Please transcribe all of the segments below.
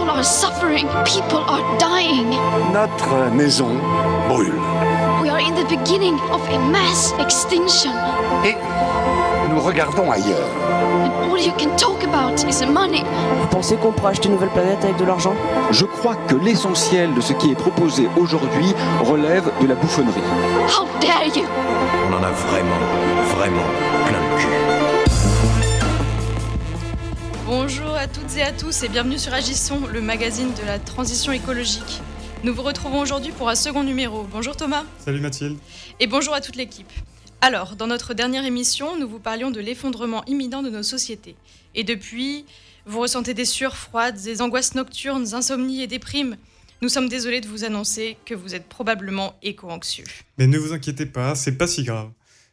People are suffering. People are dying. Notre maison brûle. We are in the beginning of a mass extinction. Et nous regardons ailleurs. And all you can talk about is money. Vous pensez qu'on pourra acheter une nouvelle planète avec de l'argent? Je crois que l'essentiel de ce qui est proposé aujourd'hui relève de la bouffonnerie. How dare you? On en a vraiment, vraiment plein le cul. Bonjour à toutes et à tous et bienvenue sur Agissons, le magazine de la transition écologique. Nous vous retrouvons aujourd'hui pour un second numéro. Bonjour Thomas. Salut Mathilde. Et bonjour à toute l'équipe. Alors, dans notre dernière émission, nous vous parlions de l'effondrement imminent de nos sociétés. Et depuis, vous ressentez des sueurs froides, des angoisses nocturnes, insomnies et déprimes. Nous sommes désolés de vous annoncer que vous êtes probablement éco-anxieux. Mais ne vous inquiétez pas, c'est pas si grave.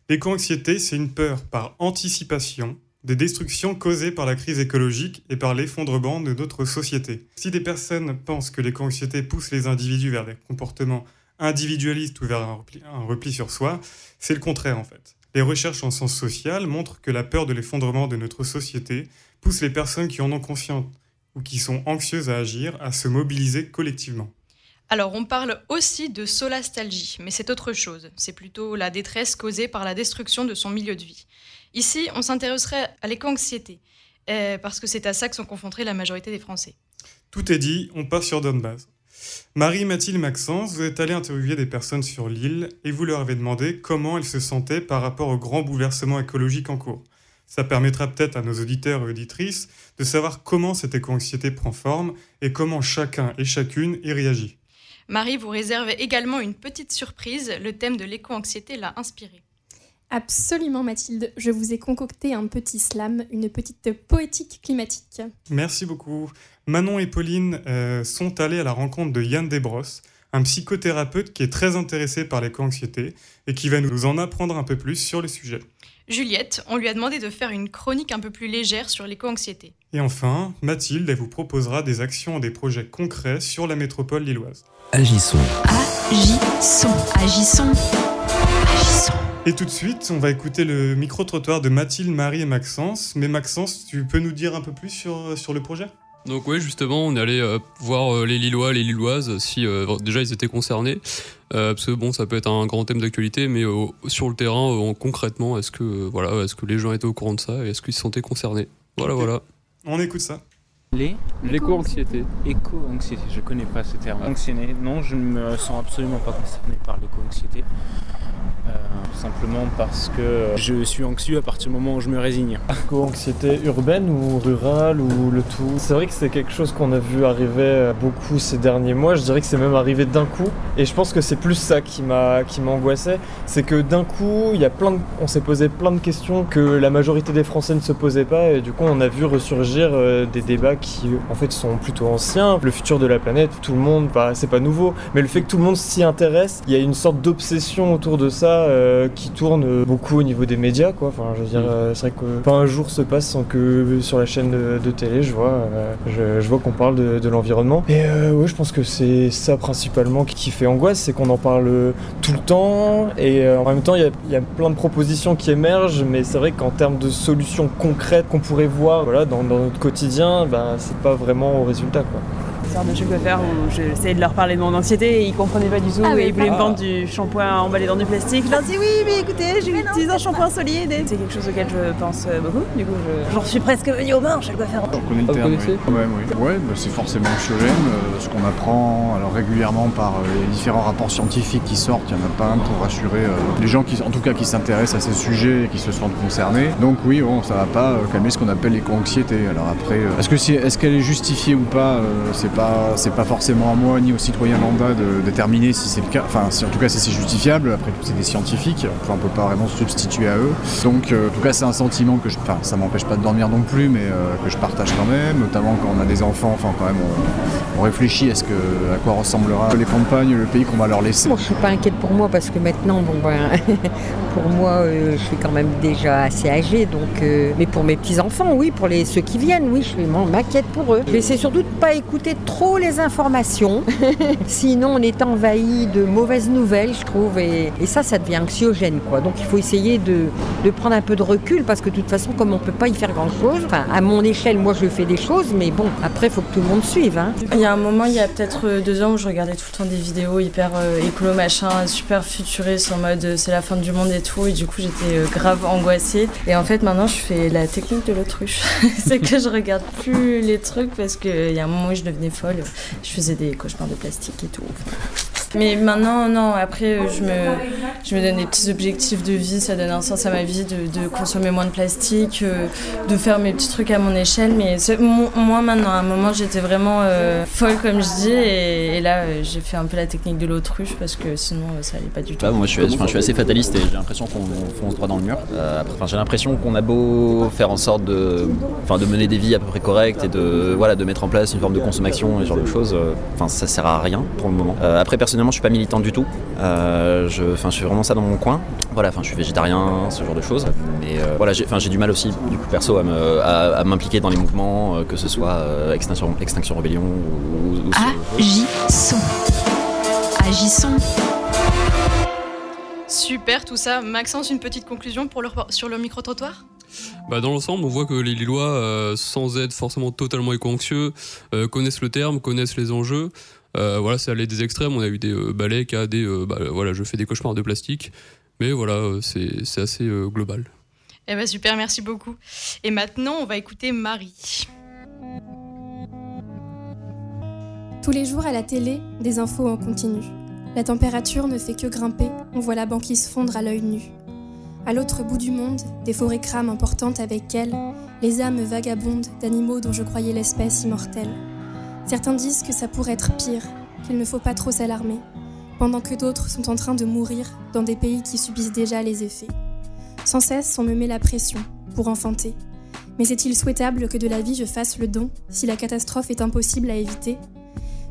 L'éco-anxiété, c'est une peur par anticipation des destructions causées par la crise écologique et par l'effondrement de notre société. Si des personnes pensent que l'éco-anxiété pousse les individus vers des comportements individualistes ou vers un repli, sur soi, c'est le contraire en fait. Les recherches en sciences sociales montrent que la peur de l'effondrement de notre société pousse les personnes qui en ont conscience ou qui sont anxieuses à agir à se mobiliser collectivement. Alors, on parle aussi de solastalgie, mais c'est autre chose. C'est plutôt la détresse causée par la destruction de son milieu de vie. Ici, on s'intéresserait à l'éco-anxiété, euh, parce que c'est à ça que sont confrontés la majorité des Français. Tout est dit, on part sur Donbass. Marie-Mathilde Maxence, vous êtes allée interviewer des personnes sur l'île et vous leur avez demandé comment elles se sentaient par rapport au grand bouleversement écologique en cours. Ça permettra peut-être à nos auditeurs et auditrices de savoir comment cette éco-anxiété prend forme et comment chacun et chacune y réagit. Marie vous réserve également une petite surprise. Le thème de l'éco-anxiété l'a inspiré. Absolument Mathilde, je vous ai concocté un petit slam, une petite poétique climatique. Merci beaucoup. Manon et Pauline euh, sont allées à la rencontre de Yann Desbrosses, un psychothérapeute qui est très intéressé par l'éco-anxiété et qui va nous en apprendre un peu plus sur le sujet. Juliette, on lui a demandé de faire une chronique un peu plus légère sur l'éco-anxiété. Et enfin, Mathilde, elle vous proposera des actions et des projets concrets sur la métropole lilloise. Agissons. Agissons. Agissons. Agissons. Et tout de suite, on va écouter le micro-trottoir de Mathilde, Marie et Maxence. Mais Maxence, tu peux nous dire un peu plus sur, sur le projet? Donc ouais, justement, on est allé euh, voir euh, les Lillois, les Lilloises, si euh, déjà ils étaient concernés. Euh, parce que bon, ça peut être un grand thème d'actualité, mais euh, sur le terrain, euh, concrètement, est-ce que voilà, est-ce que les gens étaient au courant de ça et est-ce qu'ils se sentaient concernés? Voilà, voilà. On écoute ça. Les L'éco-anxiété. éco-anxiété, je connais pas ce terme. Anxiété, non, je ne me sens absolument pas concerné par l'éco-anxiété. Euh, simplement parce que je suis anxieux à partir du moment où je me résigne. Anxiété urbaine ou rurale ou le tout C'est vrai que c'est quelque chose qu'on a vu arriver euh, beaucoup ces derniers mois. Je dirais que c'est même arrivé d'un coup. Et je pense que c'est plus ça qui m'a qui m'angoissait. C'est que d'un coup, il y a plein on s'est posé plein de questions que la majorité des Français ne se posaient pas. Et du coup, on a vu ressurgir euh, des débats qui, en fait, sont plutôt anciens. Le futur de la planète, tout le monde, bah, c'est pas nouveau. Mais le fait que tout le monde s'y intéresse, il y a une sorte d'obsession autour de ça euh, qui tourne beaucoup au niveau des médias, quoi. Enfin, je veux dire, euh, c'est vrai que pas un jour se passe sans que sur la chaîne de, de télé, je vois, euh, je, je vois qu'on parle de, de l'environnement. Et ouais, je pense que c'est ça principalement qui, fait angoisse, c'est qu'on en parle tout le temps. Et en même temps, il y a, il y a plein de propositions qui émergent, mais c'est vrai qu'en termes de solutions concrètes qu'on pourrait voir, voilà, dans, dans notre quotidien, bah, c'est pas vraiment au résultat, quoi. Sorte de coiffeur où j'essayais de leur parler de mon anxiété et ils comprenaient pas du tout Ah, et ils voulaient me vendre du shampoing emballé dans du plastique. Je leur dis oui mais écoutez j'utilise un shampoing solide et c'est quelque chose auquel je pense euh, beaucoup. Du coup je- j'en suis presque venue aux mains coiffeur. Je connais le terme, oui. Ouais, oui. Ouais, bah, c'est forcément anxiogène. euh, ce qu'on apprend alors régulièrement par euh, les différents rapports scientifiques qui sortent, il n'y en a pas un pour rassurer euh, les gens qui, en tout cas, qui s'intéressent à ces sujets et qui se sentent concernés. Donc oui, bon, ça va pas euh, calmer ce qu'on appelle l'éco-anxiété. Alors après, euh, est-ce que c'est, est-ce qu'elle est justifiée ou pas euh, C'est pas, c'est pas forcément à moi ni aux citoyens lambda de déterminer si c'est le cas. Enfin, si, en tout cas, si c'est justifiable. Après tout, c'est des scientifiques. Enfin, on peut pas vraiment se substituer à eux. Donc, euh, en tout cas, c'est un sentiment que je, enfin, ça m'empêche pas de dormir non plus, mais euh, que je partage quand même, notamment quand on a des enfants. Enfin, quand même, on, réfléchit à ce que, à quoi ressemblera les campagnes, le pays qu'on va leur laisser. Bon, je suis pas inquiète pour moi parce que maintenant, bon ben, pour moi, euh, je suis quand même déjà assez âgée, donc. mais pour mes petits enfants, oui, pour les ceux qui viennent, oui, je m'inquiète pour eux. Vais essayer surtout de pas écouter trop les informations. Sinon, on est envahi de mauvaises nouvelles, je trouve, et, et ça, ça devient anxiogène, quoi. Donc, il faut essayer de, de prendre un peu de recul, parce que de toute façon, comme on peut pas y faire grand-chose, enfin, à mon échelle, moi, je fais des choses, mais bon, après, il faut que tout le monde suive. Hein. Il y a un moment, il y a peut-être euh, deux ans, où je regardais tout le temps des vidéos hyper euh, écolo, machin, super futuristes, en mode euh, c'est la fin du monde et tout, et du coup, j'étais euh, grave angoissée. Et en fait, maintenant, je fais la technique de l'autruche. c'est que je regarde plus les trucs, parce qu'il y a un moment où je devenais Je faisais des cauchemars de plastique et tout. Mais maintenant, non, après, euh, je me, je me donne des petits objectifs de vie, ça donne un sens à ma vie de, de consommer moins de plastique, euh, de faire mes petits trucs à mon échelle. Mais moi, maintenant, à un moment, j'étais vraiment euh, folle, comme je dis, et, et là, j'ai fait un peu la technique de l'autruche parce que sinon, ça allait pas du tout. Bah, moi, je suis, enfin, je suis assez fataliste et j'ai l'impression qu'on fonce droit dans le mur. Euh, enfin, j'ai l'impression qu'on a beau faire en sorte de, enfin, de mener des vies à peu près correctes et de, voilà, de mettre en place une forme de consommation et ce genre de choses. Enfin, ça sert à rien pour le moment. Euh, après, personnellement, je suis pas militant du tout. Euh, je, enfin, je fais vraiment ça dans mon coin. Voilà, enfin, je suis végétarien, ce genre de choses. Mais euh, voilà, j'ai, enfin, j'ai du mal aussi, du coup, perso, à, me, à, à m'impliquer dans les mouvements, euh, que ce soit euh, Extinction, Extinction Rebellion ou, ou Agissons. Agissons. Super tout ça. Maxence, une petite conclusion pour le, sur le micro-trottoir? Bah, dans l'ensemble, on voit que les Lillois, euh, sans être forcément totalement éco-anxieux, euh, connaissent le terme, connaissent les enjeux. Euh, voilà, c'est aller des extrêmes. On a eu des euh, balais qui a des. euh, bah, voilà, je fais des cauchemars de plastique. Mais voilà, euh, c'est c'est assez euh, global. Eh ben super, merci beaucoup. Et maintenant, on va écouter Marie. Tous les jours à la télé, des infos en continu. La température ne fait que grimper, on voit la banquise fondre à l'œil nu. À l'autre bout du monde, des forêts crament importantes avec elles, les âmes vagabondes d'animaux dont je croyais l'espèce immortelle. Certains disent que ça pourrait être pire, qu'il ne faut pas trop s'alarmer, pendant que d'autres sont en train de mourir dans des pays qui subissent déjà les effets. Sans cesse, on me met la pression pour enfanter. Mais est-il souhaitable que de la vie je fasse le don si la catastrophe est impossible à éviter?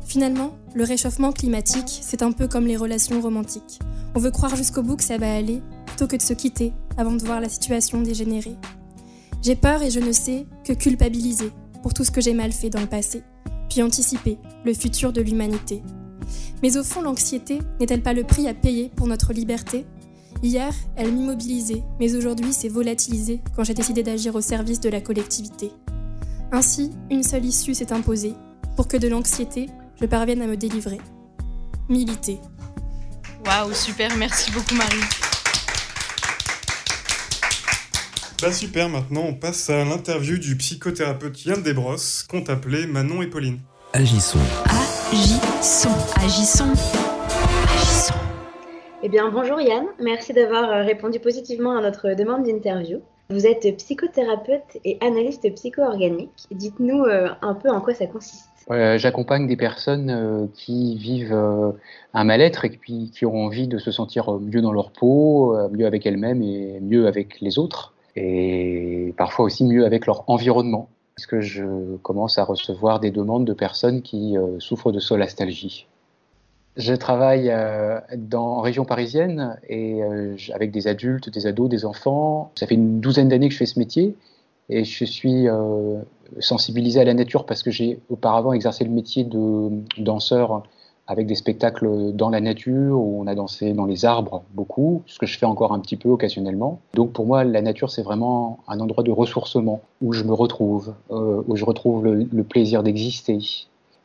Finalement, le réchauffement climatique, c'est un peu comme les relations romantiques. On veut croire jusqu'au bout que ça va aller, plutôt que de se quitter avant de voir la situation dégénérer. J'ai peur et je ne sais que culpabiliser pour tout ce que j'ai mal fait dans le passé, anticiper le futur de l'humanité. Mais au fond, l'anxiété n'est-elle pas le prix à payer pour notre liberté? Hier, elle m'immobilisait, mais aujourd'hui, c'est volatilisé quand j'ai décidé d'agir au service de la collectivité. Ainsi, une seule issue s'est imposée, pour que de l'anxiété, je parvienne à me délivrer. Militer. Waouh, super, merci beaucoup Marie. Bah super, maintenant on passe à l'interview du psychothérapeute Yann Desbrosses, qu'on appelait Manon et Pauline. Agissons. Agissons. Agissons. Agissons. Eh bien, bonjour Yann, merci d'avoir euh, répondu positivement à notre demande d'interview. Vous êtes psychothérapeute et analyste psycho-organique. Dites-nous euh, un peu en quoi ça consiste. Euh, J'accompagne des personnes euh, qui vivent euh, un mal-être et qui, qui ont envie de se sentir mieux dans leur peau, euh, mieux avec elles-mêmes et mieux avec les autres, et parfois aussi mieux avec leur environnement. Parce que je commence à recevoir des demandes de personnes qui euh, souffrent de solastalgie. Je travaille euh, dans, en région parisienne et euh, avec des adultes, des ados, des enfants. Ça fait une douzaine d'années que je fais ce métier et je suis sensibilisé à la nature parce que j'ai auparavant exercé le métier de danseur avec des spectacles dans la nature où on a dansé dans les arbres beaucoup, ce que je fais encore un petit peu occasionnellement. Donc pour moi, la nature, c'est vraiment un endroit de ressourcement où je me retrouve, euh, où je retrouve le, plaisir d'exister,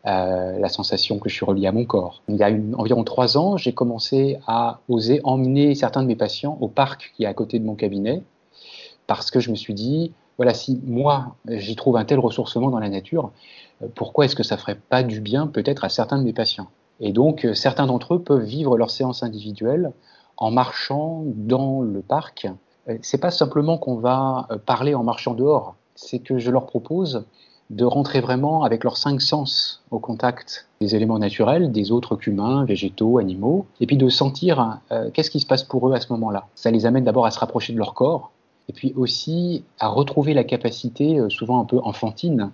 euh, la sensation que je suis relié à mon corps. Il y a environ trois ans, j'ai commencé à oser emmener certains de mes patients au parc qui est à côté de mon cabinet parce que je me suis dit, voilà, si moi j'y trouve un tel ressourcement dans la nature, euh, pourquoi est-ce que ça ferait pas du bien peut-être à certains de mes patients? Et donc euh, certains d'entre eux peuvent vivre leur séance individuelle en marchant dans le parc. Euh, C'est pas simplement qu'on va euh, parler en marchant dehors, c'est que je leur propose de rentrer vraiment avec leurs cinq sens au contact des éléments naturels, des autres qu'humains, végétaux, animaux, et puis de sentir qu'est-ce qui se passe pour eux à ce moment-là. Ça les amène d'abord à se rapprocher de leur corps, et puis aussi à retrouver la capacité, souvent un peu enfantine,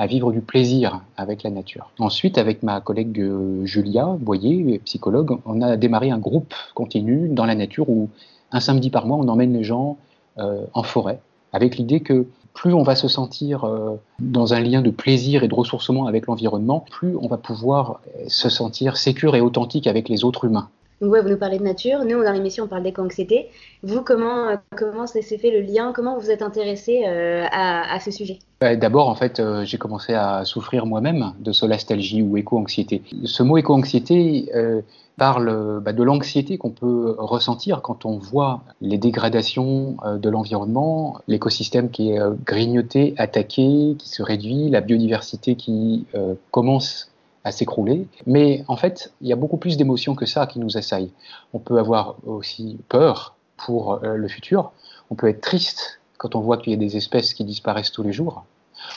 à vivre du plaisir avec la nature. Ensuite, avec ma collègue euh, Julia Boyer, psychologue, on a démarré un groupe continu dans la nature où un samedi par mois, on emmène les gens euh, en forêt avec l'idée que plus on va se sentir euh, dans un lien de plaisir et de ressourcement avec l'environnement, plus on va pouvoir se sentir sécure et authentique avec les autres humains. Donc vous nous parlez de nature. Nous, dans l'émission, on parle d'éco-anxiété. Vous, comment, euh, comment s'est fait le lien? Comment vous êtes intéressé euh, à, ce sujet? Bah, D'abord, en fait, euh, j'ai commencé à souffrir moi-même de solastalgie ou éco-anxiété. Ce mot éco-anxiété parle bah, de l'anxiété qu'on peut ressentir quand on voit les dégradations de l'environnement, l'écosystème qui est grignoté, attaqué, qui se réduit, la biodiversité qui commence à s'écrouler. Mais en fait, il y a beaucoup plus d'émotions que ça qui nous assaillent. On peut avoir aussi peur pour euh, le futur. On peut être triste quand on voit qu'il y a des espèces qui disparaissent tous les jours.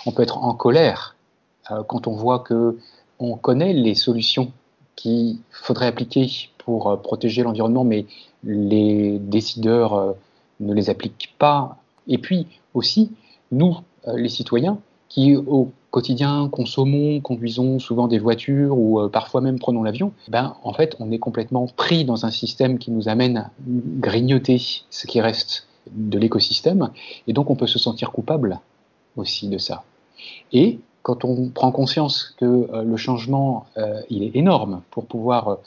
On peut être en colère euh, quand on voit que on connaît les solutions qu'il faudrait appliquer pour euh, protéger l'environnement, mais les décideurs ne les appliquent pas. Et puis aussi, nous, les citoyens, qui au quotidien consommons, conduisons souvent des voitures ou euh, parfois même prenons l'avion, ben, en fait, on est complètement pris dans un système qui nous amène à grignoter ce qui reste de l'écosystème, et donc on peut se sentir coupable aussi de ça. Et quand on prend conscience que euh, le changement, euh, il est énorme pour pouvoir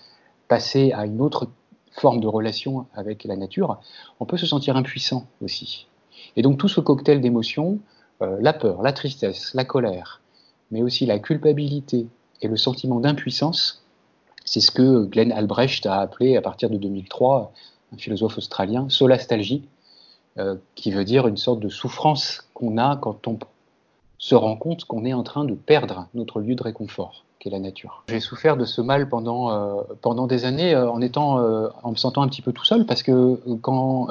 passer à une autre forme de relation avec la nature, on peut se sentir impuissant aussi. Et donc tout ce cocktail d'émotions, la peur, la tristesse, la colère, mais aussi la culpabilité et le sentiment d'impuissance, c'est ce que Glenn Albrecht a appelé à partir de 2003, un philosophe australien, solastalgie, euh, qui veut dire une sorte de souffrance qu'on a quand on se rend compte qu'on est en train de perdre notre lieu de réconfort, qui est la nature. J'ai souffert de ce mal pendant, euh, pendant des années en, étant, en me sentant un petit peu tout seul, parce que quand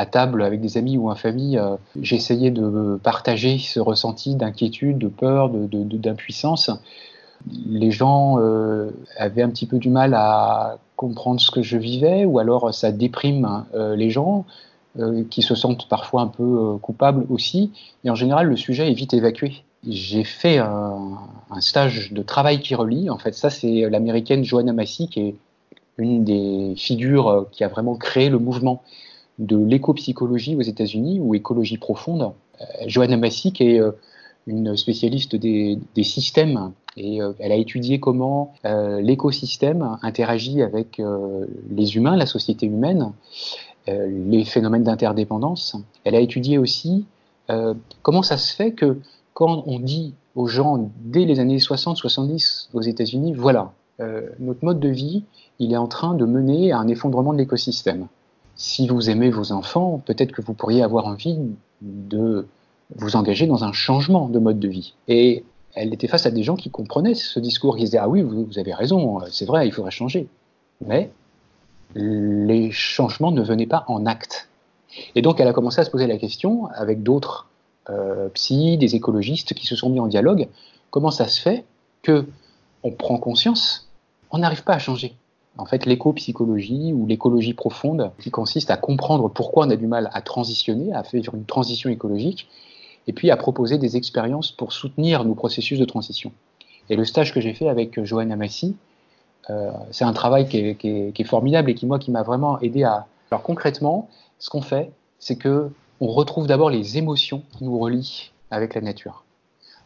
à table avec des amis ou en famille, euh, j'essayais de partager ce ressenti d'inquiétude, de peur, d'impuissance. De, les gens euh, avaient un petit peu du mal à comprendre ce que je vivais, ou alors ça déprime euh, les gens. qui se sentent parfois un peu coupables aussi, et en général le sujet est vite évacué. J'ai fait un, stage de travail qui relie, en fait ça c'est l'américaine Joanna Massey qui est une des figures qui a vraiment créé le mouvement de l'éco-psychologie aux États-Unis ou écologie profonde. Euh, Joanna Massey, qui est euh, une spécialiste des, systèmes, et euh, elle a étudié comment l'écosystème interagit avec les humains, la société humaine, les phénomènes d'interdépendance. Elle a étudié aussi comment ça se fait que quand on dit aux gens dès les années 60-70 aux États-Unis, voilà, notre mode de vie, il est en train de mener à un effondrement de l'écosystème si vous aimez vos enfants, peut-être que vous pourriez avoir envie de vous engager dans un changement de mode de vie. Et elle était face à des gens qui comprenaient ce discours, qui disaient Ah oui, vous, avez raison, c'est vrai, il faudrait changer. Mais les changements ne venaient pas en acte. Et donc elle a commencé à se poser la question, avec d'autres euh, psy, des écologistes qui se sont mis en dialogue, comment ça se fait que on prend conscience, on n'arrive pas à changer? En fait l'éco-psychologie ou l'écologie profonde, qui consiste à comprendre pourquoi on a du mal à transitionner, à faire une transition écologique, et puis à proposer des expériences pour soutenir nos processus de transition. Et le stage que j'ai fait avec Joanne Amassi, euh, c'est un travail qui est, formidable et qui, moi, qui m'a vraiment aidé à... Alors concrètement, ce qu'on fait, c'est que on retrouve d'abord les émotions qui nous relient avec la nature.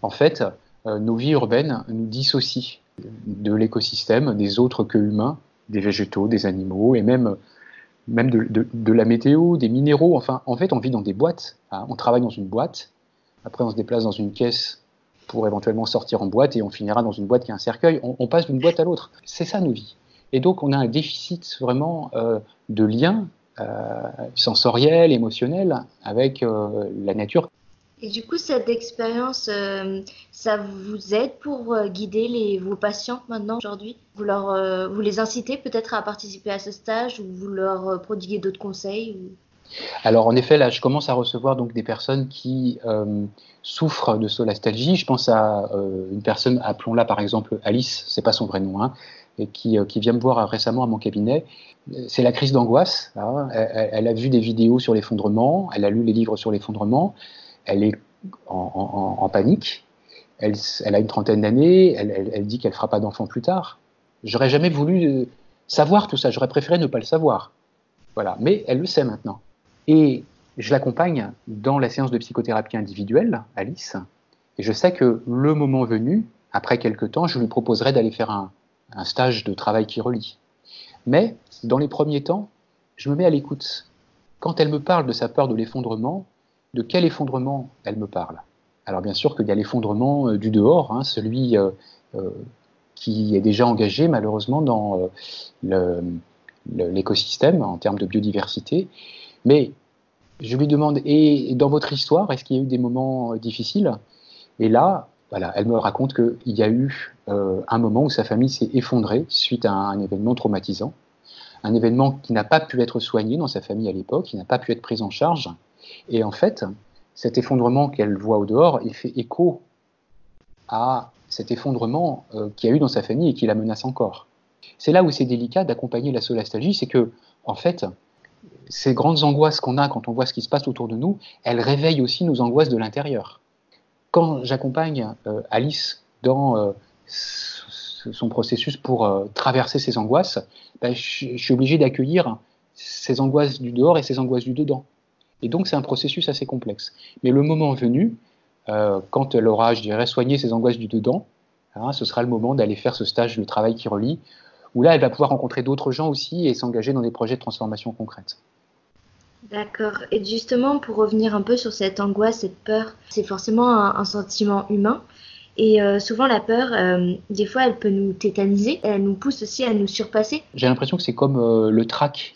En fait, euh, nos vies urbaines nous dissocient de l'écosystème, des autres que humains, des végétaux, des animaux, et même, de, la météo, des minéraux. Enfin, en fait, on vit dans des boîtes. Hein. On travaille dans une boîte. Après, on se déplace dans une caisse pour éventuellement sortir en boîte et on finira dans une boîte qui a un cercueil. On, passe d'une boîte à l'autre. C'est ça nos vies. Et donc, on a un déficit vraiment euh, de lien euh, sensoriel, émotionnel avec euh, la nature. Et du coup, cette expérience, euh, ça vous aide pour euh, guider les, vos patients maintenant, aujourd'hui? Vous, euh, vous les incitez peut-être à participer à ce stage ou vous leur prodiguez d'autres conseils Alors, en effet, là, je commence à recevoir donc des personnes qui souffrent de solastalgie. Je pense à une personne, appelons-la par exemple Alice, c'est pas son vrai nom, hein, et qui, qui, vient me voir récemment à mon cabinet. C'est la crise d'angoisse. Hein. Elle, a vu des vidéos sur l'effondrement, elle a lu les livres sur l'effondrement elle est en, panique. Elle, a une trentaine d'années. Elle, dit qu'elle ne fera pas d'enfant plus tard. J'aurais jamais voulu euh, savoir tout ça. J'aurais préféré ne pas le savoir. Voilà. Mais elle le sait maintenant. Et je l'accompagne dans la séance de psychothérapie individuelle, Alice, et je sais que le moment venu, après quelques temps, je lui proposerai d'aller faire un, un stage de travail qui relie. Mais dans les premiers temps, je me mets à l'écoute. Quand elle me parle de sa peur de l'effondrement, de quel effondrement elle me parle Alors bien sûr qu'il y a l'effondrement euh, du dehors, hein, celui euh, euh, qui est déjà engagé malheureusement dans l'écosystème en termes de biodiversité. Mais je lui demande, et dans votre histoire, est-ce qu'il y a eu des moments difficiles? Et là, voilà, elle me raconte qu'il y a eu un moment où sa famille s'est effondrée suite à un événement traumatisant un événement qui n'a pas pu être soigné dans sa famille à l'époque, qui n'a pas pu être pris en charge. Et en fait, cet effondrement qu'elle voit au dehors, il fait écho à cet effondrement euh, qu'il y a eu dans sa famille et qui la menace encore. C'est là où c'est délicat d'accompagner la solastalgie, c'est que, en fait, ces grandes angoisses qu'on a quand on voit ce qui se passe autour de nous, elles réveillent aussi nos angoisses de l'intérieur. Quand j'accompagne euh, Alice dans euh, son processus pour traverser ses angoisses, ben, je, suis obligé d'accueillir ces angoisses du dehors et ces angoisses du dedans. Et donc c'est un processus assez complexe. Mais le moment venu, euh, quand elle aura, je dirais, soigné ses angoisses du dedans, hein, ce sera le moment d'aller faire ce stage de travail qui relie, où là elle va pouvoir rencontrer d'autres gens aussi et s'engager dans des projets de transformation concrète. D'accord. Et justement, pour revenir un peu sur cette angoisse, cette peur, c'est forcément un sentiment humain. Et euh, souvent, la peur, euh, des fois, elle peut nous tétaniser, elle nous pousse aussi à nous surpasser. J'ai l'impression que c'est comme euh, le trac.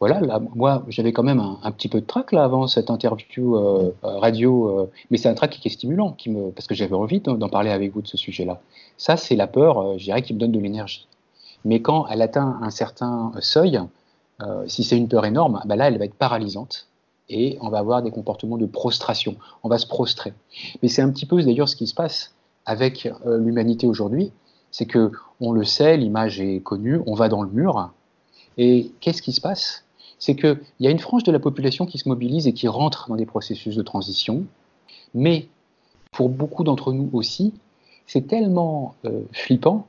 Voilà, là, moi, j'avais quand même un, petit peu de trac là avant cette interview radio, mais c'est un trac qui est stimulant, qui me, parce que j'avais envie d'en parler avec vous de ce sujet-là. Ça, c'est la peur, je dirais, qui me donne de l'énergie. Mais quand elle atteint un certain seuil, si c'est une peur énorme, bah là, elle va être paralysante et on va avoir des comportements de prostration. On va se prostrer. Mais c'est un petit peu d'ailleurs ce qui se passe avec euh, l'humanité aujourd'hui, c'est que on le sait, l'image est connue, on va dans le mur, et qu'est-ce qui se passe? C'est qu'il y a une frange de la population qui se mobilise et qui rentre dans des processus de transition, mais pour beaucoup d'entre nous aussi, c'est tellement euh, flippant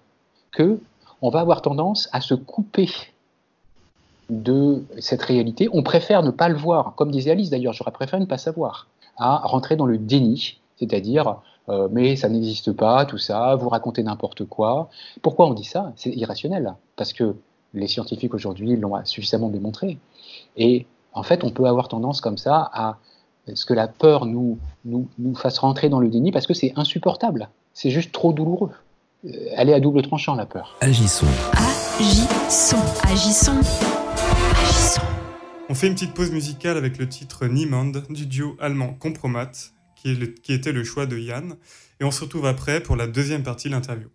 que on va avoir tendance à se couper de cette réalité. On préfère ne pas le voir, comme disait Alice d'ailleurs, j'aurais préféré ne pas savoir, à rentrer dans le déni, c'est-à-dire euh, mais ça n'existe pas, tout ça, vous racontez n'importe quoi. Pourquoi on dit ça? C'est irrationnel, parce que les scientifiques aujourd'hui l'ont suffisamment démontré. Et en fait, on peut avoir tendance comme ça à ce que la peur nous, nous, nous fasse rentrer dans le déni parce que c'est insupportable. C'est juste trop douloureux. Euh, elle est à double tranchant, la peur. Agissons. Agissons. Agissons. Agissons. On fait une petite pause musicale avec le titre Niemand du duo allemand Compromat qui, était le choix de Yann. Et on se retrouve après pour la deuxième partie de l'interview.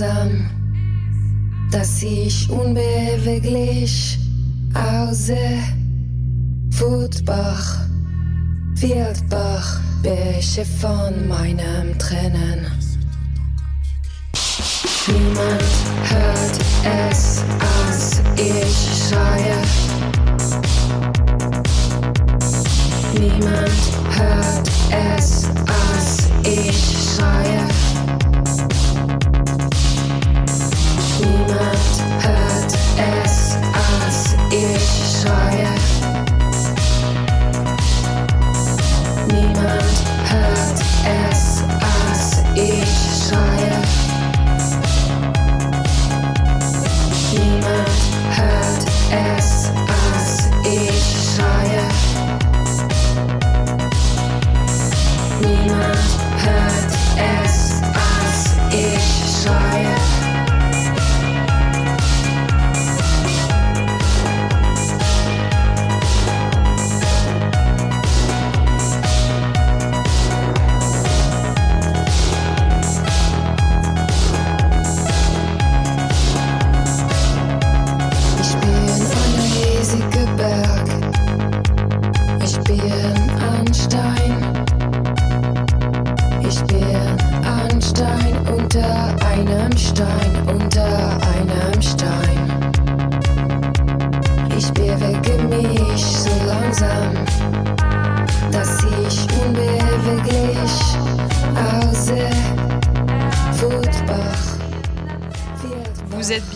Langsam, dass ich unbeweglich aussehe. Wutbach, Wildbach, Bäche von meinem Tränen. Niemand hört es, als ich schreie. Niemand hört es, als ich schreie. Niemand hört es, als ich schreie.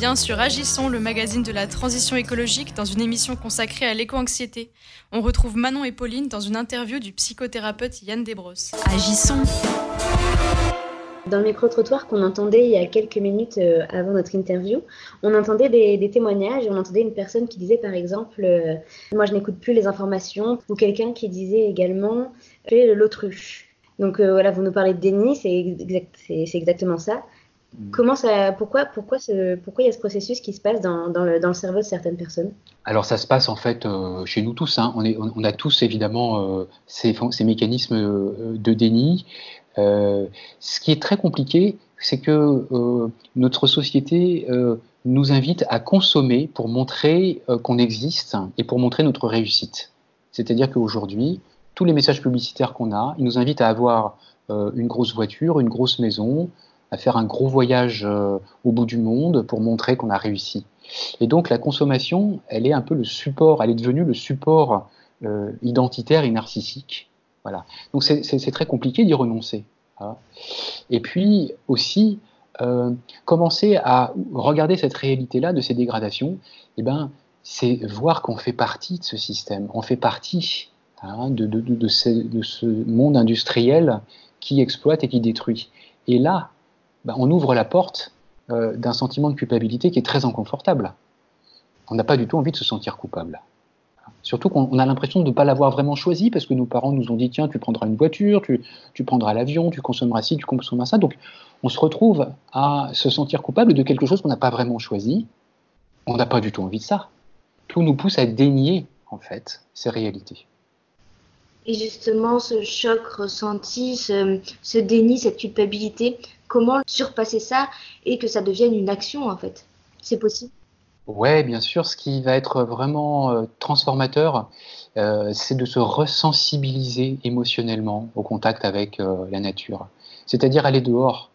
Bien sur Agissons, le magazine de la transition écologique, dans une émission consacrée à l'éco-anxiété. On retrouve Manon et Pauline dans une interview du psychothérapeute Yann Desbrosses. Agissons. Dans le micro-trottoir qu'on entendait il y a quelques minutes euh, avant notre interview, on entendait des, témoignages on entendait une personne qui disait par exemple euh, Moi je n'écoute plus les informations, ou quelqu'un qui disait également J'ai l'autruche? Donc euh, voilà, vous nous parlez de déni, c'est exactement ça. Comment ça, pourquoi, pourquoi, pourquoi il y a ce processus qui se passe dans, le, cerveau de certaines personnes? Alors ça se passe en fait euh, chez nous tous. hein. On, a tous évidemment euh, ces, mécanismes euh, de déni. Ce qui est très compliqué, c'est que notre société nous invite à consommer pour montrer qu'on existe et pour montrer notre réussite. C'est-à-dire qu'aujourd'hui, tous les messages publicitaires qu'on a, ils nous invitent à avoir une grosse voiture, une grosse maison, à faire un gros voyage euh, au bout du monde pour montrer qu'on a réussi. Et donc la consommation, elle est un peu le support, elle est devenue le support euh, identitaire et narcissique. Voilà. Donc c'est- très compliqué d'y renoncer. hein. Et puis aussi, euh, commencer à regarder cette réalité-là de ces dégradations, eh ben, c'est voir qu'on fait partie de ce système, on fait partie hein, de ce, de ce monde industriel qui exploite et qui détruit. Et là, ben, on ouvre la porte euh, d'un sentiment de culpabilité qui est très inconfortable. On n'a pas du tout envie de se sentir coupable. Surtout qu'on on a l'impression de ne pas l'avoir vraiment choisi parce que nos parents nous ont dit tiens, tu prendras une voiture, tu, prendras l'avion, tu consommeras ci, tu consommeras ça. Donc on se retrouve à se sentir coupable de quelque chose qu'on n'a pas vraiment choisi. On n'a pas du tout envie de ça. Tout nous pousse à dénier en fait ces réalités. Et justement, ce choc ressenti, ce déni, cette culpabilité, comment surpasser ça et que ça devienne une action en fait. C'est possible. Ouais, bien sûr, ce qui va être vraiment euh, transformateur, euh, c'est de se ressensibiliser émotionnellement au contact avec euh, la nature. C'est-à-dire aller dehors,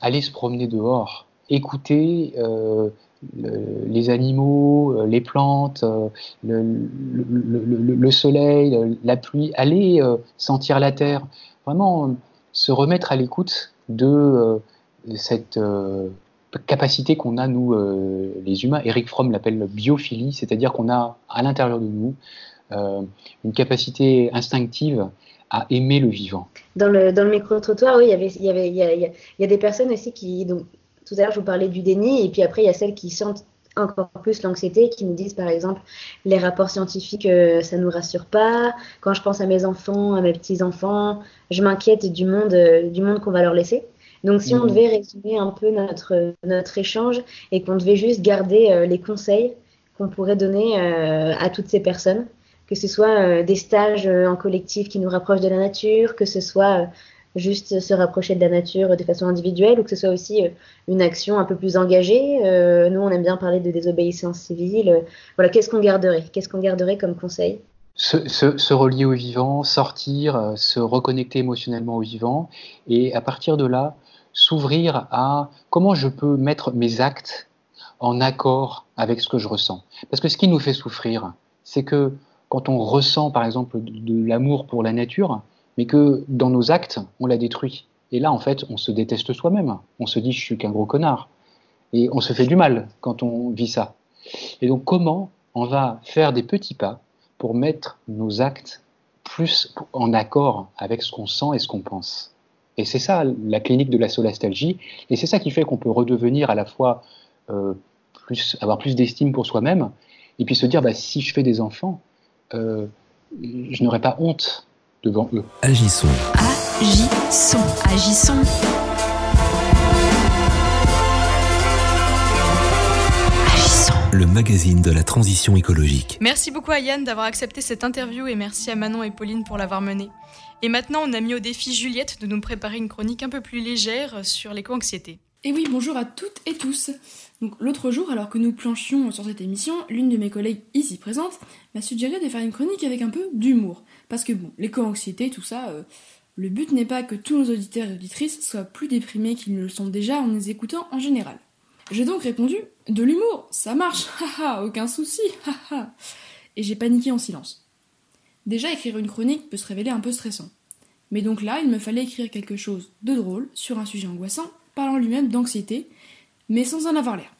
aller se promener dehors, écouter le- les animaux, les plantes, le, le- le- le- le soleil, le- la pluie, aller sentir la terre, vraiment se remettre à l'écoute de euh, cette euh, capacité qu'on a, nous, euh, les humains. Eric Fromm l'appelle biophilie, c'est-à-dire qu'on a à l'intérieur de nous une capacité instinctive à aimer le vivant. Dans le, dans le micro-trottoir, oui, il y avait, y, a, y a- y a des personnes aussi qui. Donc, tout à l'heure, je vous parlais du déni, et puis après, il y a celles qui sentent encore plus l'anxiété, qui nous disent par exemple les rapports scientifiques, euh, ça ne nous rassure pas. Quand je pense à mes enfants, à mes petits-enfants, je m'inquiète du monde, euh, du monde qu'on va leur laisser. Donc, si on Mhm. devait résumer un peu notre, notre échange et qu'on devait juste garder euh, les conseils qu'on pourrait donner à toutes ces personnes que ce soit des stages en collectif qui nous rapprochent de la nature, que ce soit juste se rapprocher de la nature de façon individuelle ou que ce soit aussi une action un peu plus engagée. nous, on aime bien parler de désobéissance civile. Voilà, qu'est-ce qu'on garderait? Qu'est-ce qu'on garderait comme conseil? Se, relier au vivant, sortir, se reconnecter émotionnellement au vivant, et à partir de là, s'ouvrir à comment je peux mettre mes actes en accord avec ce que je ressens. Parce que ce qui nous fait souffrir, c'est que quand on ressent par exemple de l'amour pour la nature, mais que dans nos actes, on la détruit. Et là, en fait, on se déteste soi-même. On se dit, je suis qu'un gros connard. Et on se fait du mal quand on vit ça. Et donc, comment on va faire des petits pas pour mettre nos actes plus en accord avec ce qu'on sent et ce qu'on pense? Et c'est ça la clinique de la solastalgie, et c'est ça qui fait qu'on peut redevenir à la fois euh, avoir plus d'estime pour soi-même, et puis se dire bah, si je fais des enfants, euh, je n'aurai pas honte devant eux. Agissons. Agissons. Agissons. le magazine de la transition écologique. Merci beaucoup à Yann d'avoir accepté cette interview et merci à Manon et Pauline pour l'avoir menée. Et maintenant, on a mis au défi Juliette de nous préparer une chronique un peu plus légère sur l'éco-anxiété. Et oui, bonjour à toutes et tous. Donc l'autre jour, alors que nous planchions sur cette émission, l'une de mes collègues ici présente m'a suggéré de faire une chronique avec un peu d'humour. Parce que bon, l'éco-anxiété, tout ça, euh, le but n'est pas que tous nos auditeurs et auditrices soient plus déprimés qu'ils ne le sont déjà en nous écoutant en général. J'ai donc répondu De l'humour, ça marche, haha, aucun souci, haha. Et j'ai paniqué en silence. Déjà, écrire une chronique peut se révéler un peu stressant. Mais donc là, il me fallait écrire quelque chose de drôle sur un sujet angoissant, parlant lui-même d'anxiété, mais sans en avoir l'air.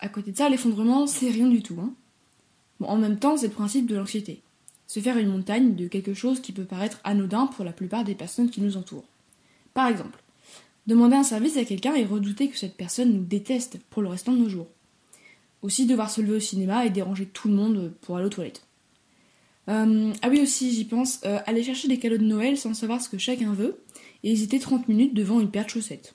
À côté de ça, l'effondrement, c'est rien du tout. Hein. Bon, en même temps, c'est le principe de l'anxiété. Se faire une montagne de quelque chose qui peut paraître anodin pour la plupart des personnes qui nous entourent. Par exemple, Demander un service à quelqu'un et redouter que cette personne nous déteste pour le restant de nos jours. Aussi devoir se lever au cinéma et déranger tout le monde pour aller aux toilettes. Euh, ah oui aussi, j'y pense, euh, aller chercher des cadeaux de Noël sans savoir ce que chacun veut et hésiter 30 minutes devant une paire de chaussettes.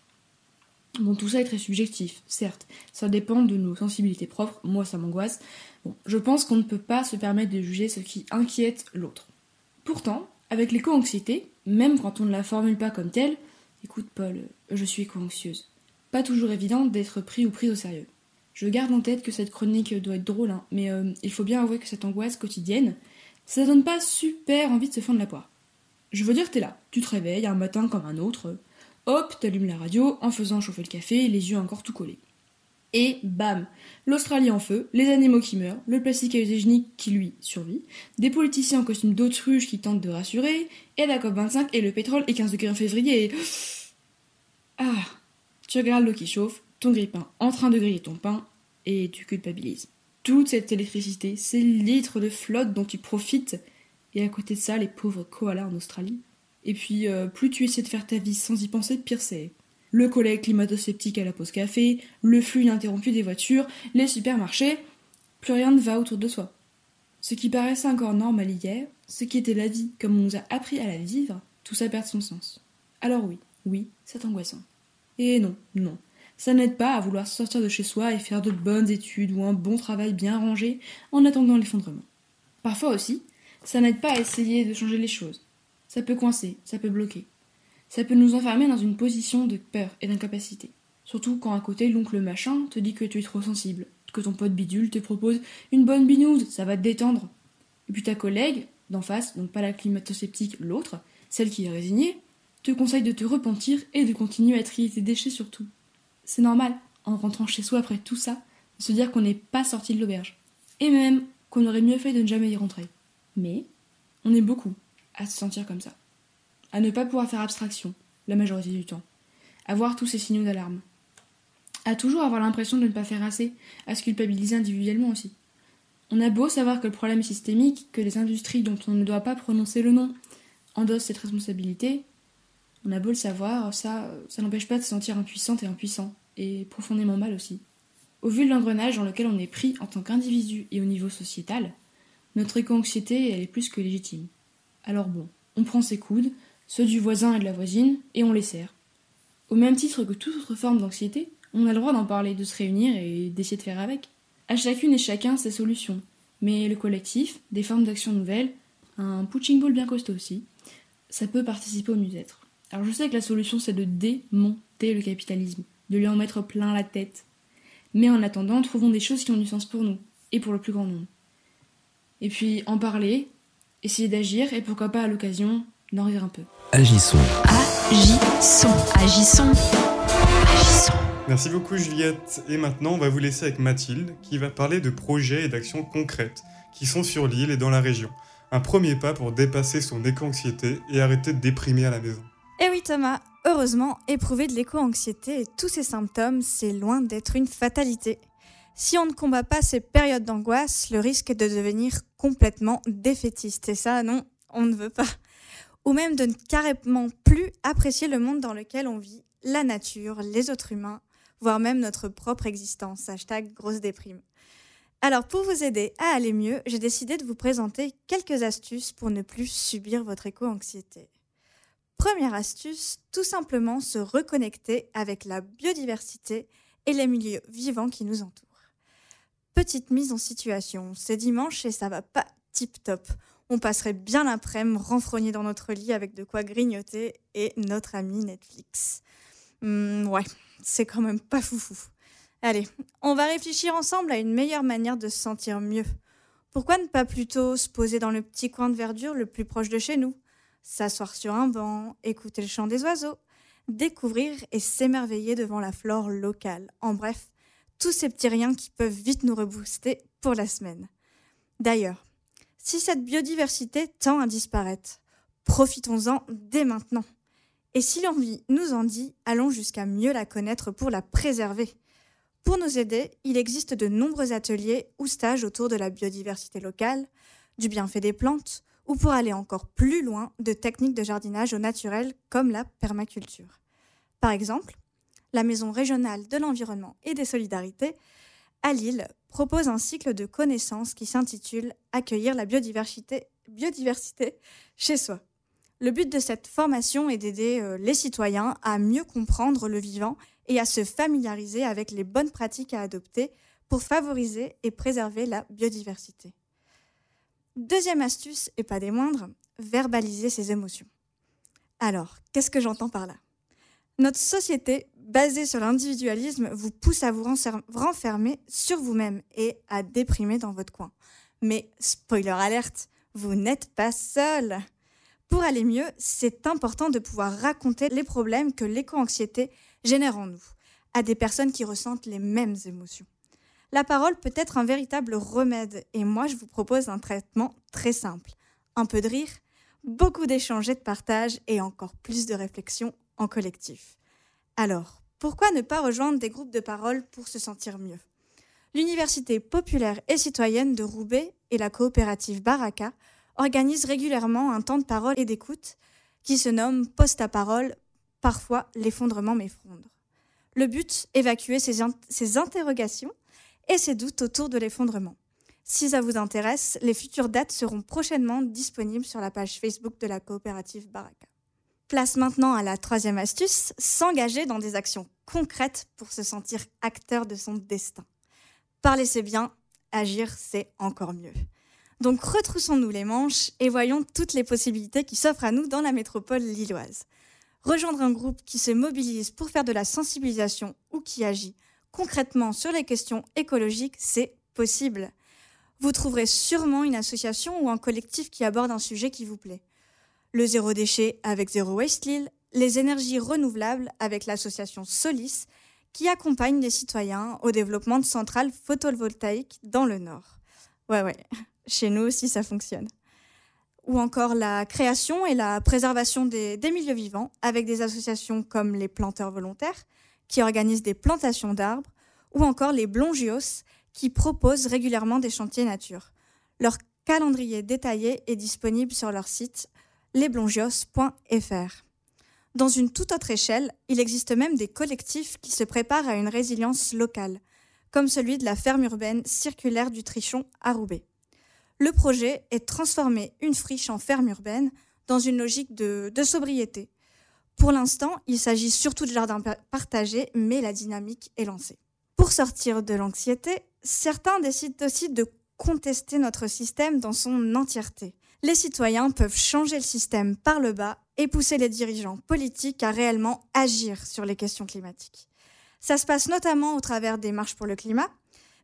Bon, tout ça est très subjectif, certes, ça dépend de nos sensibilités propres, moi ça m'angoisse. Bon, je pense qu'on ne peut pas se permettre de juger ce qui inquiète l'autre. Pourtant, avec l'éco-anxiété, même quand on ne la formule pas comme telle, Écoute, Paul, je suis éco-anxieuse. Pas toujours évident d'être pris ou prise au sérieux. Je garde en tête que cette chronique doit être drôle, hein, mais euh, il faut bien avouer que cette angoisse quotidienne, ça donne pas super envie de se fendre la poire. Je veux dire, t'es là, tu te réveilles un matin comme un autre, hop, t'allumes la radio en faisant chauffer le café, les yeux encore tout collés. Et bam L'Australie en feu, les animaux qui meurent, le plastique unique qui lui survit, des politiciens en costume d'autruche qui tentent de rassurer, et la COP25 et le pétrole et 15 degrés en février. Ah Tu regardes l'eau qui chauffe, ton grille-pain en train de griller ton pain, et tu culpabilises. Toute cette électricité, ces litres de flotte dont tu profites, et à côté de ça, les pauvres koalas en Australie. Et puis, euh, plus tu essaies de faire ta vie sans y penser, pire c'est le collègue climato-sceptique à la pause café, le flux ininterrompu des voitures, les supermarchés, plus rien ne va autour de soi. Ce qui paraissait encore normal hier, ce qui était la vie comme on nous a appris à la vivre, tout ça perd son sens. Alors oui, oui, c'est angoissant. Et non, non, ça n'aide pas à vouloir sortir de chez soi et faire de bonnes études ou un bon travail bien rangé en attendant l'effondrement. Parfois aussi, ça n'aide pas à essayer de changer les choses. Ça peut coincer, ça peut bloquer ça peut nous enfermer dans une position de peur et d'incapacité. Surtout quand à côté l'oncle machin te dit que tu es trop sensible, que ton pote bidule te propose une bonne binouse, ça va te détendre. Et puis ta collègue, d'en face, donc pas la climato-sceptique, l'autre, celle qui est résignée, te conseille de te repentir et de continuer à trier tes déchets surtout. C'est normal, en rentrant chez soi après tout ça, de se dire qu'on n'est pas sorti de l'auberge. Et même qu'on aurait mieux fait de ne jamais y rentrer. Mais on est beaucoup à se sentir comme ça à ne pas pouvoir faire abstraction, la majorité du temps, à voir tous ces signaux d'alarme, à toujours avoir l'impression de ne pas faire assez, à se culpabiliser individuellement aussi. On a beau savoir que le problème est systémique, que les industries dont on ne doit pas prononcer le nom endossent cette responsabilité, on a beau le savoir, ça, n'empêche pas de se sentir impuissante et impuissant, et profondément mal aussi. Au vu de l'engrenage dans lequel on est pris en tant qu'individu et au niveau sociétal, notre éco-anxiété, est plus que légitime. Alors bon, on prend ses coudes, ceux du voisin et de la voisine, et on les sert. Au même titre que toute autre forme d'anxiété, on a le droit d'en parler, de se réunir et d'essayer de faire avec. À chacune et chacun ses solutions. Mais le collectif, des formes d'action nouvelles, un punching ball bien costaud aussi, ça peut participer au mieux-être. Alors je sais que la solution c'est de démonter le capitalisme, de lui en mettre plein la tête. Mais en attendant, trouvons des choses qui ont du sens pour nous, et pour le plus grand nombre. Et puis en parler, essayer d'agir, et pourquoi pas à l'occasion d'en rire un peu. Agissons. Agissons. Agissons. Agissons. Merci beaucoup Juliette. Et maintenant, on va vous laisser avec Mathilde qui va parler de projets et d'actions concrètes qui sont sur l'île et dans la région. Un premier pas pour dépasser son éco-anxiété et arrêter de déprimer à la maison. Eh oui Thomas, heureusement, éprouver de l'éco-anxiété et tous ces symptômes, c'est loin d'être une fatalité. Si on ne combat pas ces périodes d'angoisse, le risque est de devenir complètement défaitiste. Et ça, non, on ne veut pas. Ou même de ne carrément plus apprécier le monde dans lequel on vit, la nature, les autres humains, voire même notre propre existence. Hashtag grosse déprime. Alors pour vous aider à aller mieux, j'ai décidé de vous présenter quelques astuces pour ne plus subir votre éco-anxiété. Première astuce, tout simplement se reconnecter avec la biodiversité et les milieux vivants qui nous entourent. Petite mise en situation, c'est dimanche et ça va pas tip top. On passerait bien l'après-midi renfrogné dans notre lit avec de quoi grignoter et notre ami Netflix. Hmm, ouais, c'est quand même pas foufou. Allez, on va réfléchir ensemble à une meilleure manière de se sentir mieux. Pourquoi ne pas plutôt se poser dans le petit coin de verdure le plus proche de chez nous? S'asseoir sur un banc, écouter le chant des oiseaux, découvrir et s'émerveiller devant la flore locale. En bref, tous ces petits riens qui peuvent vite nous rebooster pour la semaine. D'ailleurs, si cette biodiversité tend à disparaître, profitons-en dès maintenant. Et si l'envie nous en dit, allons jusqu'à mieux la connaître pour la préserver. Pour nous aider, il existe de nombreux ateliers ou stages autour de la biodiversité locale, du bienfait des plantes, ou pour aller encore plus loin, de techniques de jardinage au naturel comme la permaculture. Par exemple, la Maison régionale de l'environnement et des solidarités à Lille propose un cycle de connaissances qui s'intitule Accueillir la biodiversité, chez soi. Le but de cette formation est d'aider euh, les citoyens à mieux comprendre le vivant et à se familiariser avec les bonnes pratiques à adopter pour favoriser et préserver la biodiversité. Deuxième astuce, et pas des moindres, verbaliser ses émotions. Alors, qu'est-ce que j'entends par là? Notre société, basée sur l'individualisme, vous pousse à vous renfermer sur vous-même et à déprimer dans votre coin. Mais, spoiler alerte, vous n'êtes pas seul Pour aller mieux, c'est important de pouvoir raconter les problèmes que l'éco-anxiété génère en nous, à des personnes qui ressentent les mêmes émotions. La parole peut être un véritable remède et moi je vous propose un traitement très simple. Un peu de rire, beaucoup d'échanges et de partage et encore plus de réflexion en collectif. Alors, pourquoi ne pas rejoindre des groupes de parole pour se sentir mieux? L'Université populaire et citoyenne de Roubaix et la coopérative Baraka organisent régulièrement un temps de parole et d'écoute qui se nomme Poste à parole, parfois l'effondrement m'effondre. Le but, évacuer ces interrogations et ses doutes autour de l'effondrement. Si ça vous intéresse, les futures dates seront prochainement disponibles sur la page Facebook de la coopérative Baraka. Place maintenant à la troisième astuce, s'engager dans des actions concrètes pour se sentir acteur de son destin. Parler c'est bien, agir c'est encore mieux. Donc retroussons-nous les manches et voyons toutes les possibilités qui s'offrent à nous dans la métropole lilloise. Rejoindre un groupe qui se mobilise pour faire de la sensibilisation ou qui agit concrètement sur les questions écologiques, c'est possible. Vous trouverez sûrement une association ou un collectif qui aborde un sujet qui vous plaît. Le zéro déchet avec Zéro Waste Lille, les énergies renouvelables avec l'association Solis, qui accompagne les citoyens au développement de centrales photovoltaïques dans le Nord. Ouais, ouais, chez nous aussi ça fonctionne. Ou encore la création et la préservation des, des milieux vivants avec des associations comme les planteurs volontaires, qui organisent des plantations d'arbres, ou encore les Blongios, qui proposent régulièrement des chantiers nature. Leur calendrier détaillé est disponible sur leur site lesblongios.fr. Dans une toute autre échelle, il existe même des collectifs qui se préparent à une résilience locale, comme celui de la ferme urbaine circulaire du Trichon à Roubaix. Le projet est de transformer une friche en ferme urbaine dans une logique de, de sobriété, pour l'instant, il s'agit surtout de jardins partagés, mais la dynamique est lancée. Pour sortir de l'anxiété, certains décident aussi de contester notre système dans son entièreté. Les citoyens peuvent changer le système par le bas et pousser les dirigeants politiques à réellement agir sur les questions climatiques. Ça se passe notamment au travers des marches pour le climat,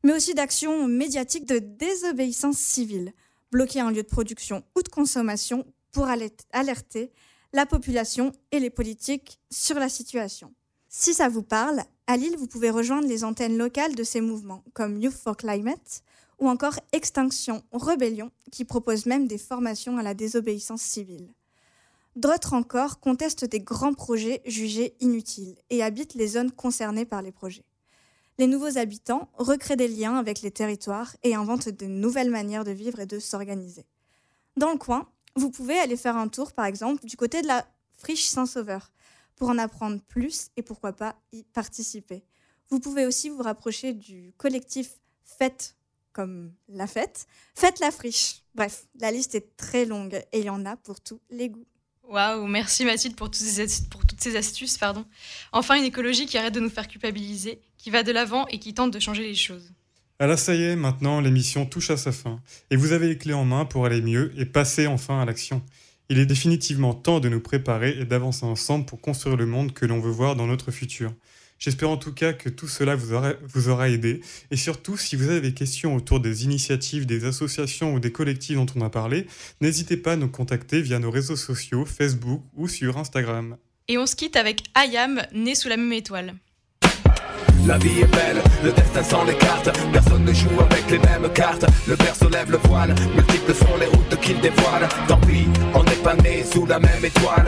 mais aussi d'actions médiatiques de désobéissance civile, bloquer un lieu de production ou de consommation pour alerter la population et les politiques sur la situation. Si ça vous parle, à Lille, vous pouvez rejoindre les antennes locales de ces mouvements, comme Youth for Climate ou encore Extinction Rebellion, qui propose même des formations à la désobéissance civile. D'autres encore contestent des grands projets jugés inutiles et habitent les zones concernées par les projets. Les nouveaux habitants recréent des liens avec les territoires et inventent de nouvelles manières de vivre et de s'organiser. Dans le coin, vous pouvez aller faire un tour, par exemple, du côté de la friche Saint-Sauveur, pour en apprendre plus et pourquoi pas y participer. Vous pouvez aussi vous rapprocher du collectif Fête comme la fête, Faites la friche. Bref, la liste est très longue et il y en a pour tous les goûts. Waouh, merci Mathilde pour, ces, pour, toutes ces astuces. Pardon. Enfin, une écologie qui arrête de nous faire culpabiliser, qui va de l'avant et qui tente de changer les choses. Ah là, ça y est, maintenant l'émission touche à sa fin. Et vous avez les clés en main pour aller mieux et passer enfin à l'action. Il est définitivement temps de nous préparer et d'avancer ensemble pour construire le monde que l'on veut voir dans notre futur. J'espère en tout cas que tout cela vous aura, vous aura aidé. Et surtout, si vous avez des questions autour des initiatives, des associations ou des collectifs dont on a parlé, n'hésitez pas à nous contacter via nos réseaux sociaux, Facebook ou sur Instagram. Et on se quitte avec Ayam, né sous la même étoile. La vie est belle, le destin sans les cartes Personne ne joue avec les mêmes cartes Le père se lève le voile Multiples sont les routes qu'il dévoile Tant pis, on n'est pas né sous la même étoile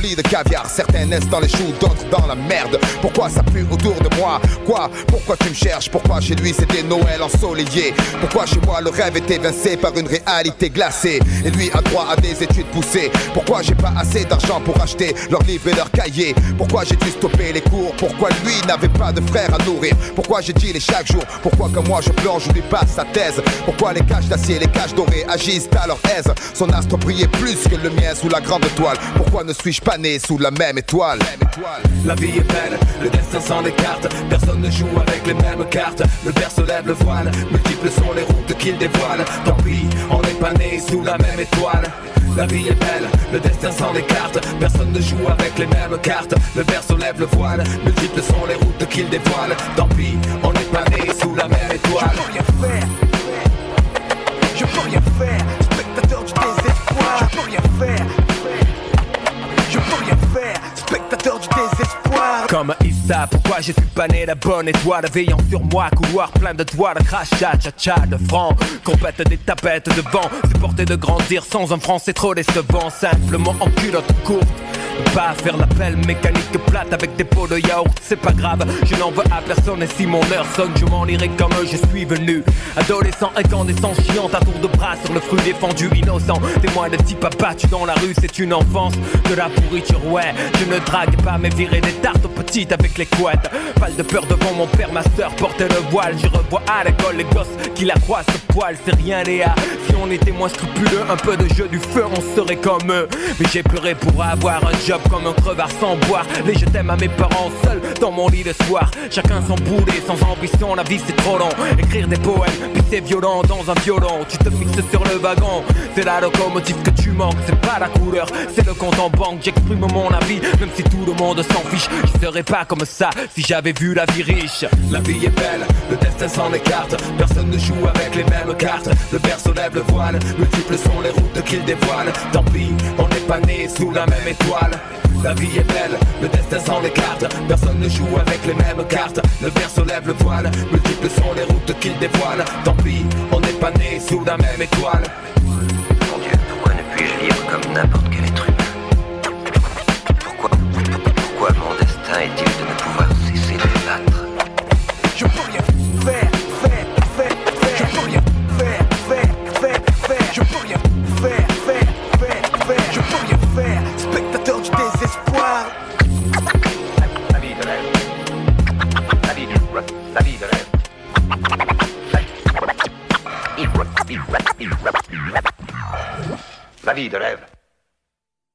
sur de caviar. Certains naissent dans les choux, d'autres dans la merde. Pourquoi ça pue autour de moi? Quoi? Pourquoi tu me cherches? Pourquoi chez lui c'était Noël ensoleillé? Pourquoi chez moi le rêve était évincé par une réalité glacée? Et lui a droit à des études poussées. Pourquoi j'ai pas assez d'argent pour acheter leurs livres et leurs cahiers? Pourquoi j'ai dû stopper les cours? Pourquoi lui n'avait pas de frère à nourrir? Pourquoi j'ai dit les chaque jour? Pourquoi comme moi je plonge, lui passe sa thèse? Pourquoi les caches d'acier, les caches dorées agissent à leur aise? Son astre brillait plus que le mien sous la grande toile. Pourquoi ne suis-je pas sous la même étoile. La vie est belle, le destin sans les cartes. Personne ne joue avec les mêmes cartes. Le père se lève le voile, multiples sont les routes qu'il dévoile. Tant pis, on n'est pas né sous la même étoile. La vie est belle, le destin sans les cartes. Personne ne joue avec les mêmes cartes. Le père se lève le voile, multiples sont les routes qu'il dévoile. Tant pis, on n'est pas né sous la même étoile. Je peux rien faire. Je peux rien faire. Spectateur du désespoir. Je peux rien faire spectateur du désespoir. Comme Issa, pourquoi je suis pas né la bonne étoile? Veillant sur moi, couloir plein de toiles, crachat, cha de francs. Compète des tapettes de vent, supporter de grandir sans un franc, c'est trop décevant. Simplement en culotte courte pas faire l'appel mécanique plate avec des pots de yaourt, c'est pas grave, je n'en veux à personne et si mon heure sonne, je m'en irai comme je suis venu. Adolescent incandescent, chiant à tour de bras sur le fruit défendu, innocent. Témoin de type abattu dans la rue, c'est une enfance de la pourriture, ouais. Je ne drague pas, mais virer des tartes petites avec les couettes. Pas de peur devant mon père, ma soeur portait le voile. Je revois à l'école les gosses qui la croient ce poil, c'est rien, Léa. Si on était moins scrupuleux, un peu de jeu du feu, on serait comme eux. Mais j'ai pleuré pour avoir un comme un crevard sans boire. Les je t'aime à mes parents seuls dans mon lit le soir. Chacun son boulet, sans ambition, la vie c'est trop long. Écrire des poèmes, puis c'est violent dans un violon. Tu te fixes sur le wagon, c'est la locomotive que tu manques. C'est pas la couleur, c'est le compte en banque. J'exprime mon avis, même si tout le monde s'en fiche. Je serais pas comme ça si j'avais vu la vie riche. La vie est belle, le destin s'en écarte. Personne ne joue avec les mêmes cartes. Le père lève le voile, multiples sont les routes qu'il dévoile. Tant pis, on n'est pas né sous la même étoile. La vie est belle, le destin sans les cartes Personne ne joue avec les mêmes cartes. Le verso lève le voile, multiples sont les routes qu'il dévoile. Tant pis, on n'est pas né sous la même étoile. Mon Dieu, pourquoi ne puis-je vivre comme n'importe quel être humain? Pourquoi, pourquoi mon destin est-il de ne pouvoir cesser de battre? Je peux rien Vie de.